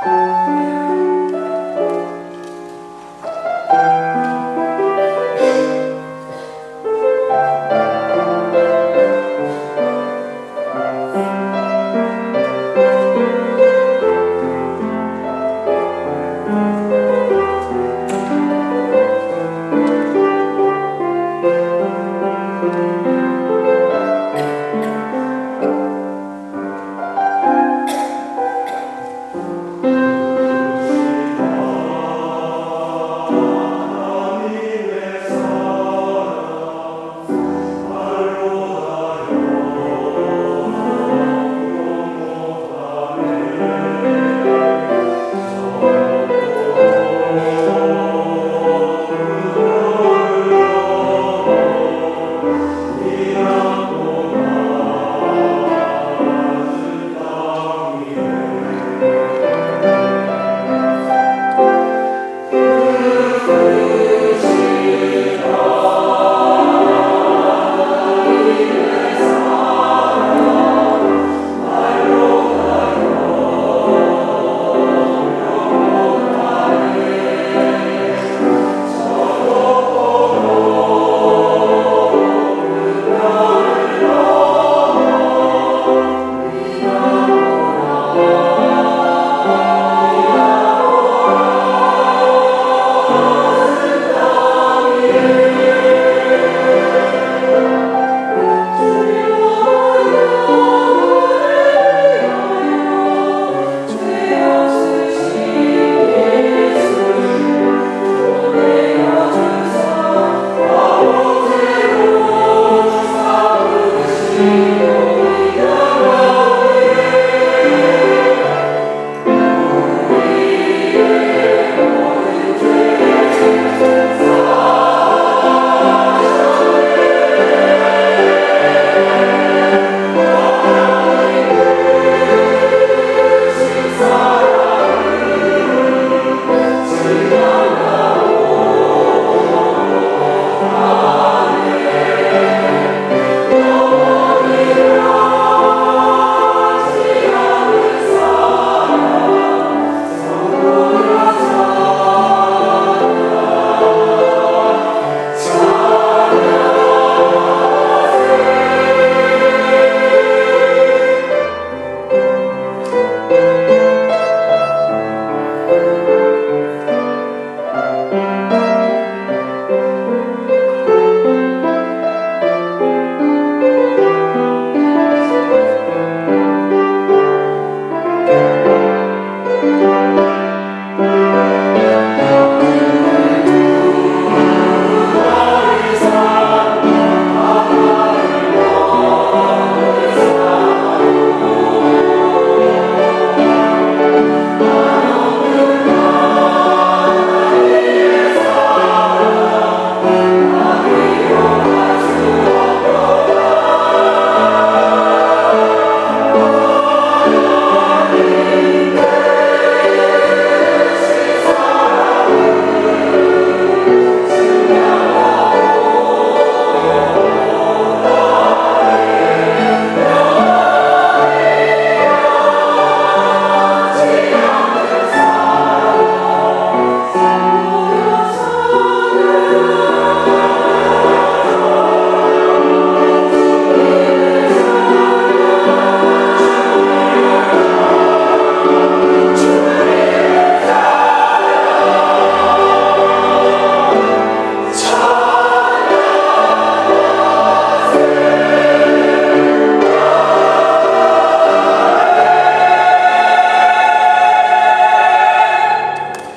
Música